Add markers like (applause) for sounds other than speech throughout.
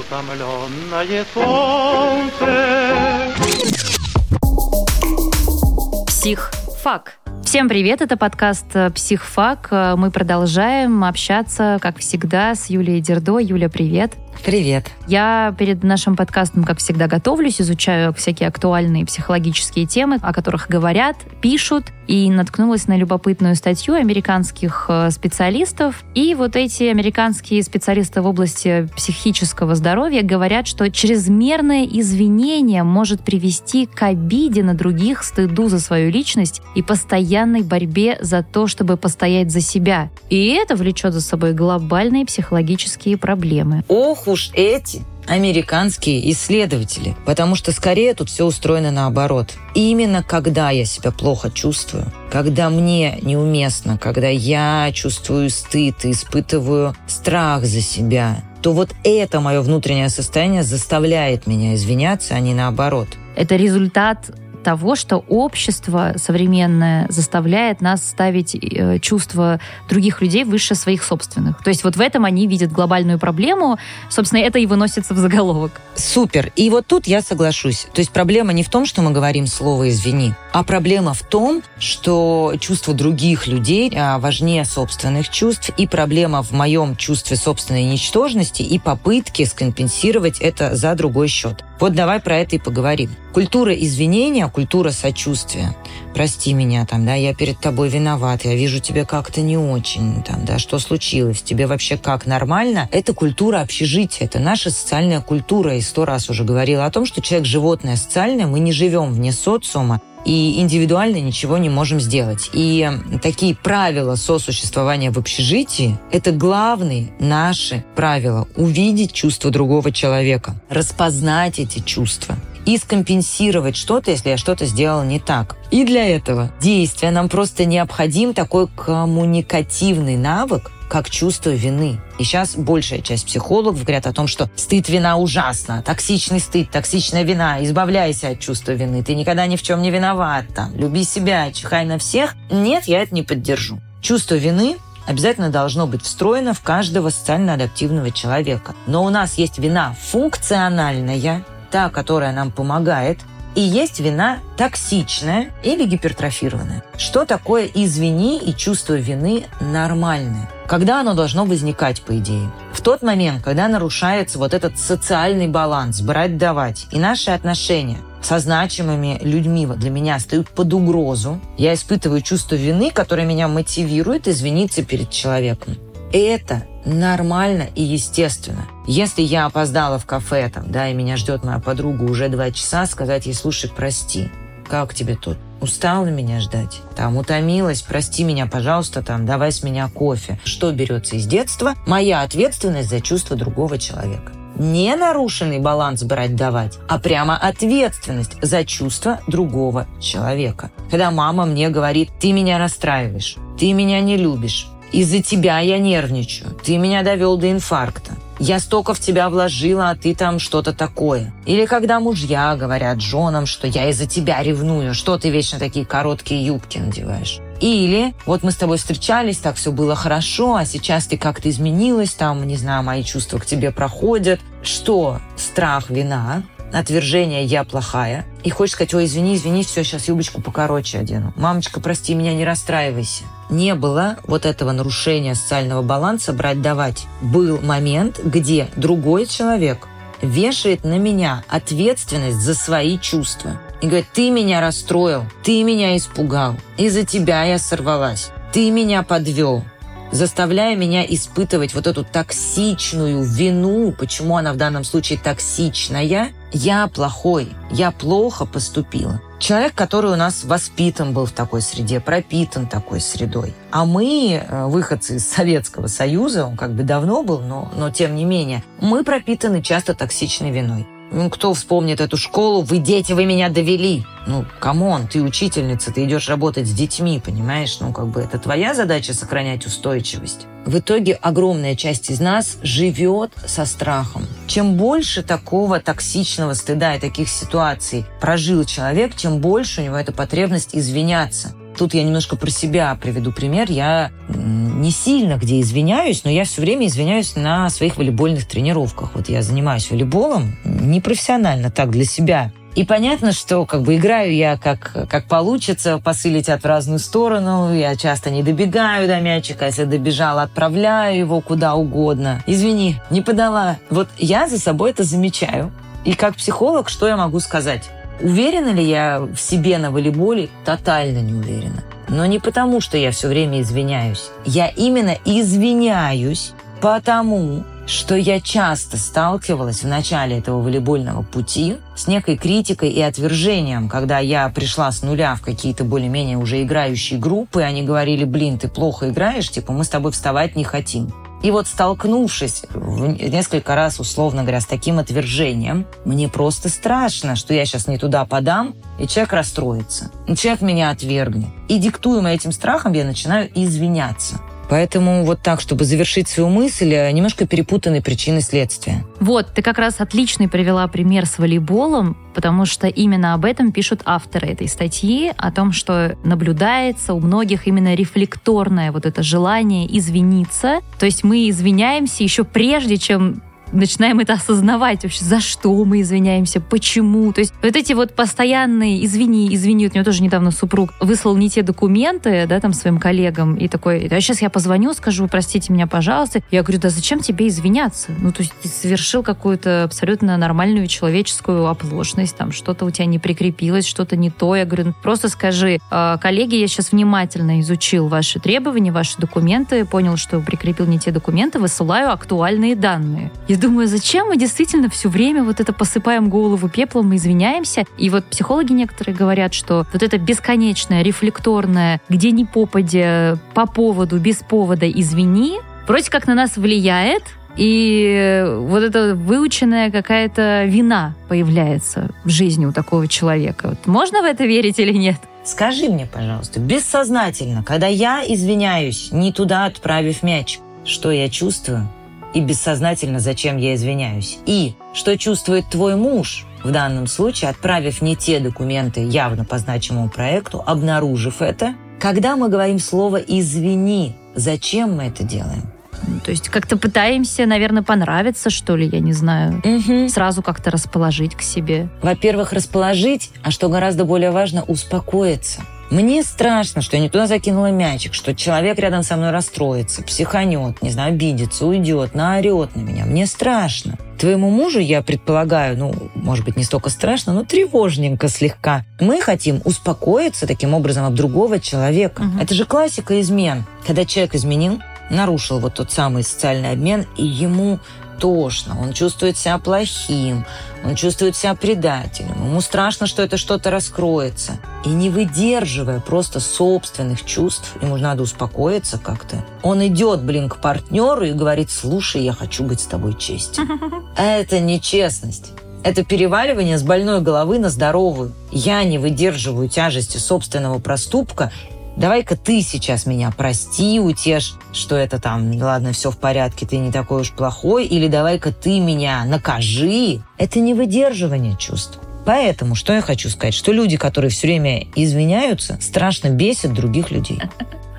утомленное солнце. Психфак. Всем привет, это подкаст «Психфак». Мы продолжаем общаться, как всегда, с Юлией Дердо. Юля, привет. Привет. Я перед нашим подкастом, как всегда, готовлюсь, изучаю всякие актуальные психологические темы, о которых говорят, пишут, и наткнулась на любопытную статью американских э, специалистов. И вот эти американские специалисты в области психического здоровья говорят, что чрезмерное извинение может привести к обиде на других, стыду за свою личность и постоянной борьбе за то, чтобы постоять за себя. И это влечет за собой глобальные психологические проблемы. Ох уж эти американские исследователи, потому что скорее тут все устроено наоборот. Именно когда я себя плохо чувствую, когда мне неуместно, когда я чувствую стыд и испытываю страх за себя, то вот это мое внутреннее состояние заставляет меня извиняться, а не наоборот. Это результат того, что общество современное заставляет нас ставить э, чувства других людей выше своих собственных. То есть вот в этом они видят глобальную проблему. Собственно, это и выносится в заголовок. Супер. И вот тут я соглашусь. То есть проблема не в том, что мы говорим слово «извини», а проблема в том, что чувства других людей а, важнее собственных чувств, и проблема в моем чувстве собственной ничтожности и попытке скомпенсировать это за другой счет. Вот давай про это и поговорим. Культура извинения, культура сочувствия. Прости меня, там, да, я перед тобой виноват, я вижу тебя как-то не очень, там, да, что случилось, тебе вообще как нормально? Это культура общежития, это наша социальная культура. И сто раз уже говорила о том, что человек животное социальное, мы не живем вне социума, и индивидуально ничего не можем сделать. И такие правила сосуществования в общежитии – это главные наши правила. Увидеть чувства другого человека, распознать эти чувства и скомпенсировать что-то, если я что-то сделала не так. И для этого действия нам просто необходим такой коммуникативный навык, как чувство вины. И сейчас большая часть психологов говорят о том, что стыд, вина ужасно, токсичный стыд, токсичная вина, избавляйся от чувства вины, ты никогда ни в чем не виноват, там, люби себя, чихай на всех. Нет, я это не поддержу. Чувство вины обязательно должно быть встроено в каждого социально адаптивного человека. Но у нас есть вина функциональная, та, которая нам помогает, и есть вина токсичная или гипертрофированная. Что такое извини и чувство вины нормальное? Когда оно должно возникать, по идее? В тот момент, когда нарушается вот этот социальный баланс, брать-давать, и наши отношения со значимыми людьми для меня стоят под угрозу, я испытываю чувство вины, которое меня мотивирует извиниться перед человеком. Это нормально и естественно. Если я опоздала в кафе, там, да, и меня ждет моя подруга уже два часа, сказать ей, слушай, прости, как тебе тут? Устала меня ждать? Там, утомилась? Прости меня, пожалуйста, там, давай с меня кофе. Что берется из детства? Моя ответственность за чувство другого человека. Не нарушенный баланс брать-давать, а прямо ответственность за чувство другого человека. Когда мама мне говорит, ты меня расстраиваешь, ты меня не любишь, из-за тебя я нервничаю. Ты меня довел до инфаркта. Я столько в тебя вложила, а ты там что-то такое. Или когда мужья говорят женам, что я из-за тебя ревную, что ты вечно такие короткие юбки надеваешь. Или вот мы с тобой встречались, так все было хорошо, а сейчас ты как-то изменилась, там, не знаю, мои чувства к тебе проходят. Что? Страх, вина, отвержение «я плохая». И хочешь сказать, ой, извини, извини, все, сейчас юбочку покороче одену. Мамочка, прости меня, не расстраивайся не было вот этого нарушения социального баланса брать-давать. Был момент, где другой человек вешает на меня ответственность за свои чувства. И говорит, ты меня расстроил, ты меня испугал, из-за тебя я сорвалась, ты меня подвел заставляя меня испытывать вот эту токсичную вину, почему она в данном случае токсичная, я плохой, я плохо поступила. Человек, который у нас воспитан был в такой среде, пропитан такой средой. А мы, э, выходцы из Советского Союза, он как бы давно был, но, но тем не менее, мы пропитаны часто токсичной виной. Ну, кто вспомнит эту школу? Вы дети, вы меня довели. Ну, come on, ты учительница, ты идешь работать с детьми, понимаешь? Ну, как бы это твоя задача сохранять устойчивость. В итоге огромная часть из нас живет со страхом. Чем больше такого токсичного стыда и таких ситуаций прожил человек, тем больше у него эта потребность извиняться тут я немножко про себя приведу пример. Я не сильно где извиняюсь, но я все время извиняюсь на своих волейбольных тренировках. Вот я занимаюсь волейболом непрофессионально, так, для себя. И понятно, что как бы играю я как, как получится, пасы летят в разную сторону, я часто не добегаю до мячика, если добежал, отправляю его куда угодно. Извини, не подала. Вот я за собой это замечаю. И как психолог, что я могу сказать? Уверена ли я в себе на волейболе? Тотально не уверена. Но не потому, что я все время извиняюсь. Я именно извиняюсь потому, что я часто сталкивалась в начале этого волейбольного пути с некой критикой и отвержением, когда я пришла с нуля в какие-то более-менее уже играющие группы, и они говорили, блин, ты плохо играешь, типа мы с тобой вставать не хотим. И вот столкнувшись несколько раз, условно говоря, с таким отвержением, мне просто страшно, что я сейчас не туда подам, и человек расстроится. Человек меня отвергнет. И диктуемый этим страхом я начинаю извиняться. Поэтому вот так, чтобы завершить свою мысль, э, немножко перепутаны причины следствия. Вот, ты как раз отличный привела пример с волейболом, потому что именно об этом пишут авторы этой статьи, о том, что наблюдается у многих именно рефлекторное вот это желание извиниться. То есть мы извиняемся еще прежде, чем начинаем это осознавать вообще, за что мы извиняемся, почему. То есть вот эти вот постоянные извини, извини, вот мне тоже недавно супруг выслал не те документы, да, там своим коллегам, и такой, а сейчас я позвоню, скажу, простите меня, пожалуйста. Я говорю, да зачем тебе извиняться? Ну, то есть ты совершил какую-то абсолютно нормальную человеческую оплошность, там что-то у тебя не прикрепилось, что-то не то. Я говорю, ну, просто скажи, «А, коллеги, я сейчас внимательно изучил ваши требования, ваши документы, понял, что прикрепил не те документы, высылаю актуальные данные. Я думаю, зачем мы действительно все время вот это посыпаем голову пеплом, мы извиняемся. И вот психологи некоторые говорят, что вот это бесконечное, рефлекторное, где ни попадя, по поводу, без повода извини, вроде как на нас влияет, и вот эта выученная какая-то вина появляется в жизни у такого человека. Вот можно в это верить или нет? Скажи мне, пожалуйста, бессознательно, когда я извиняюсь, не туда отправив мяч, что я чувствую? И бессознательно, зачем я извиняюсь. И что чувствует твой муж, в данном случае, отправив не те документы явно по значимому проекту, обнаружив это. Когда мы говорим слово «извини», зачем мы это делаем? То есть как-то пытаемся, наверное, понравиться, что ли, я не знаю. Угу. Сразу как-то расположить к себе. Во-первых, расположить, а что гораздо более важно, успокоиться. Мне страшно, что я не туда закинула мячик, что человек рядом со мной расстроится, психанет, не знаю, обидится, уйдет, наорет на меня. Мне страшно. Твоему мужу, я предполагаю, ну, может быть, не столько страшно, но тревожненько слегка. Мы хотим успокоиться таким образом об другого человека. Угу. Это же классика измен. Когда человек изменил, нарушил вот тот самый социальный обмен, и ему тошно, он чувствует себя плохим, он чувствует себя предателем, ему страшно, что это что-то раскроется. И не выдерживая просто собственных чувств, ему надо успокоиться как-то, он идет, блин, к партнеру и говорит, слушай, я хочу быть с тобой честен. (laughs) Это нечестность. Это переваливание с больной головы на здоровую. Я не выдерживаю тяжести собственного проступка давай-ка ты сейчас меня прости, утешь, что это там, ладно, все в порядке, ты не такой уж плохой, или давай-ка ты меня накажи. Это не выдерживание чувств. Поэтому, что я хочу сказать, что люди, которые все время извиняются, страшно бесят других людей.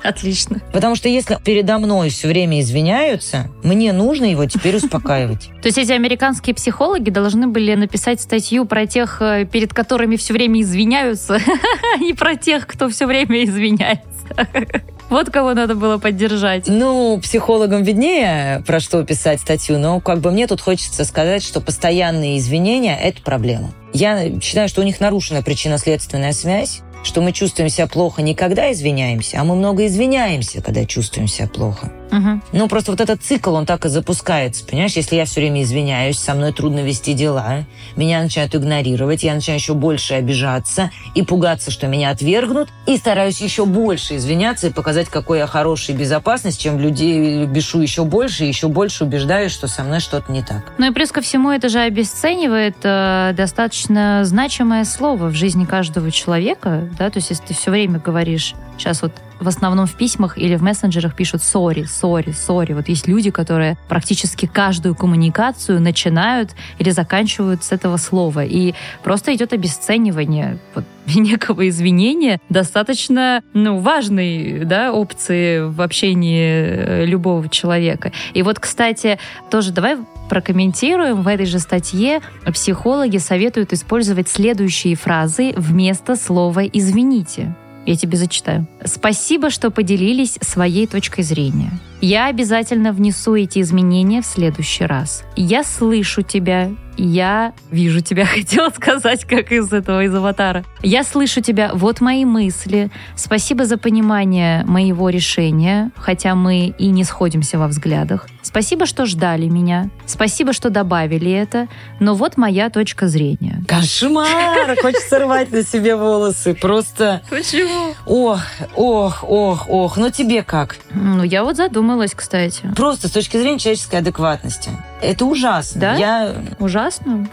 (laughs) Отлично. Потому что если передо мной все время извиняются, мне нужно его теперь успокаивать. (laughs) То есть эти американские психологи должны были написать статью про тех, э, перед которыми все время извиняются, (laughs) не про тех, кто все время извиняется. Вот кого надо было поддержать. Ну, психологам виднее, про что писать статью, но как бы мне тут хочется сказать, что постоянные извинения – это проблема. Я считаю, что у них нарушена причинно-следственная связь, что мы чувствуем себя плохо не когда извиняемся, а мы много извиняемся, когда чувствуем себя плохо. Угу. Ну, просто вот этот цикл, он так и запускается. Понимаешь, если я все время извиняюсь, со мной трудно вести дела, меня начинают игнорировать, я начинаю еще больше обижаться и пугаться, что меня отвергнут, и стараюсь еще больше извиняться и показать, какой я хороший и безопасность, чем людей бешу еще больше и еще больше убеждаюсь, что со мной что-то не так. Ну и плюс ко всему это же обесценивает э, достаточно значимое слово в жизни каждого человека, да, то есть если ты все время говоришь, сейчас вот в основном в письмах или в мессенджерах пишут «сори», «сори», «сори». Вот есть люди, которые практически каждую коммуникацию начинают или заканчивают с этого слова. И просто идет обесценивание вот (laughs) некого извинения достаточно ну, важной да, опции в общении э, любого человека. И вот, кстати, тоже давай прокомментируем. В этой же статье психологи советуют использовать следующие фразы вместо слова «извините». Я тебе зачитаю. Спасибо, что поделились своей точкой зрения. Я обязательно внесу эти изменения в следующий раз. Я слышу тебя я вижу тебя, (laughs) хотела сказать, как из этого, из аватара. Я слышу тебя, вот мои мысли. Спасибо за понимание моего решения, хотя мы и не сходимся во взглядах. Спасибо, что ждали меня. Спасибо, что добавили это. Но вот моя точка зрения. Кошмар! (laughs) Хочется рвать на себе волосы. Просто... Почему? Ох, ох, ох, ох. Ну тебе как? Ну, я вот задумалась, кстати. Просто с точки зрения человеческой адекватности. Это ужасно. Да? Я... Ужасно?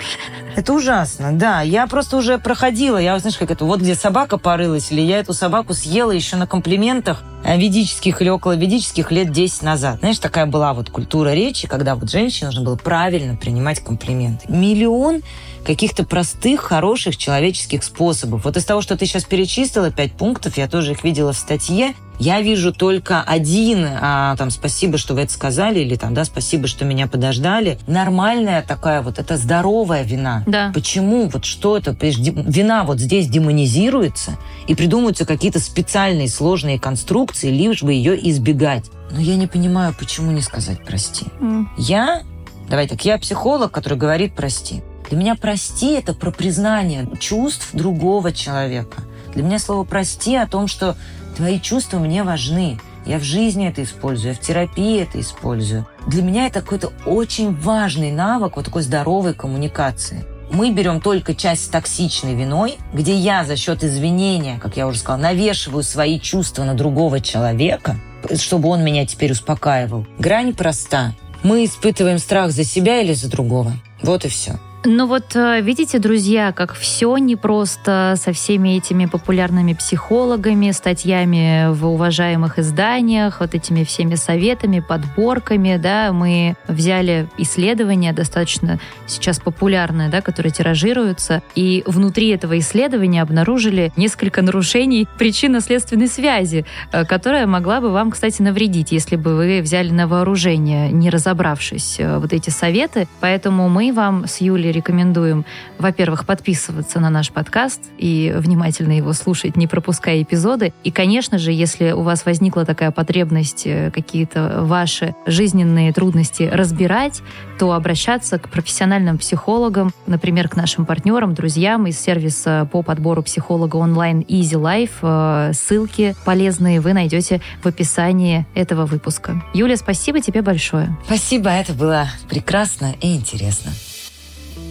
Это ужасно, да. Я просто уже проходила, я, знаешь, как это, вот где собака порылась, или я эту собаку съела еще на комплиментах э, ведических или около ведических лет 10 назад. Знаешь, такая была вот культура речи, когда вот женщине нужно было правильно принимать комплименты. Миллион каких-то простых, хороших человеческих способов. Вот из того, что ты сейчас перечислила, пять пунктов, я тоже их видела в статье, я вижу только один, а, там, спасибо, что вы это сказали, или там, да, спасибо, что меня подождали. Нормальная такая вот, это здоровая вина. Да. Почему? Вот что это? Вина вот здесь демонизируется, и придумываются какие-то специальные сложные конструкции, лишь бы ее избегать. Но я не понимаю, почему не сказать «прости». Mm. Я, давай так, я психолог, который говорит «прости». Для меня «прости» — это про признание чувств другого человека. Для меня слово «прости» о том, что твои чувства мне важны. Я в жизни это использую, я в терапии это использую. Для меня это какой-то очень важный навык вот такой здоровой коммуникации. Мы берем только часть с токсичной виной, где я за счет извинения, как я уже сказала, навешиваю свои чувства на другого человека, чтобы он меня теперь успокаивал. Грань проста. Мы испытываем страх за себя или за другого. Вот и все. Ну вот э, видите, друзья, как все непросто со всеми этими популярными психологами, статьями в уважаемых изданиях, вот этими всеми советами, подборками, да, мы взяли исследования достаточно сейчас популярные, да, которые тиражируются, и внутри этого исследования обнаружили несколько нарушений причинно-следственной связи, э, которая могла бы вам, кстати, навредить, если бы вы взяли на вооружение, не разобравшись э, вот эти советы. Поэтому мы вам с Юлей рекомендуем, во-первых, подписываться на наш подкаст и внимательно его слушать, не пропуская эпизоды. И, конечно же, если у вас возникла такая потребность э, какие-то ваши жизненные трудности разбирать, то обращаться к профессиональным психологам, например, к нашим партнерам, друзьям из сервиса по подбору психолога онлайн Easy Life. Э, ссылки полезные вы найдете в описании этого выпуска. Юля, спасибо тебе большое. Спасибо, это было прекрасно и интересно.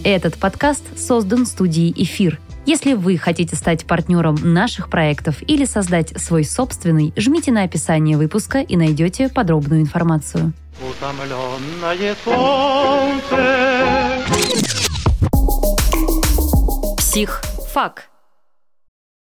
Этот подкаст создан студией «Эфир». Если вы хотите стать партнером наших проектов или создать свой собственный, жмите на описание выпуска и найдете подробную информацию. Псих. Фак.